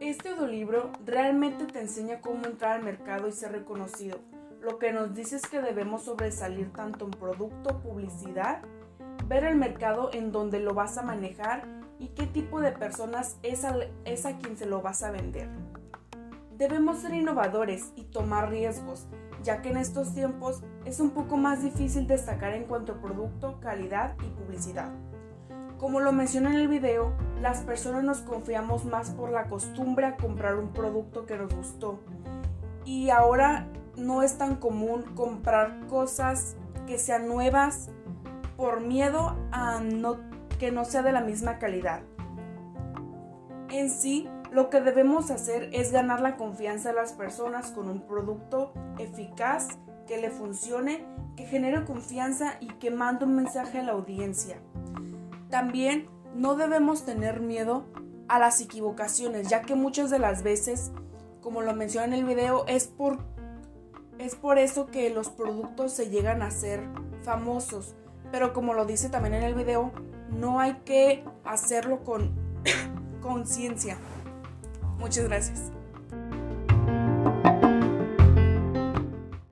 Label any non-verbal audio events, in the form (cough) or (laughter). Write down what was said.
Este audiolibro realmente te enseña cómo entrar al mercado y ser reconocido. Lo que nos dice es que debemos sobresalir tanto en producto, publicidad, ver el mercado en donde lo vas a manejar y qué tipo de personas es a, es a quien se lo vas a vender. Debemos ser innovadores y tomar riesgos, ya que en estos tiempos es un poco más difícil destacar en cuanto a producto, calidad y publicidad. Como lo mencioné en el video, las personas nos confiamos más por la costumbre a comprar un producto que nos gustó. Y ahora no es tan común comprar cosas que sean nuevas por miedo a no, que no sea de la misma calidad. En sí, lo que debemos hacer es ganar la confianza de las personas con un producto eficaz, que le funcione, que genere confianza y que mande un mensaje a la audiencia. También no debemos tener miedo a las equivocaciones, ya que muchas de las veces, como lo mencioné en el video, es por, es por eso que los productos se llegan a ser famosos. Pero como lo dice también en el video, no hay que hacerlo con (coughs) conciencia. Muchas gracias.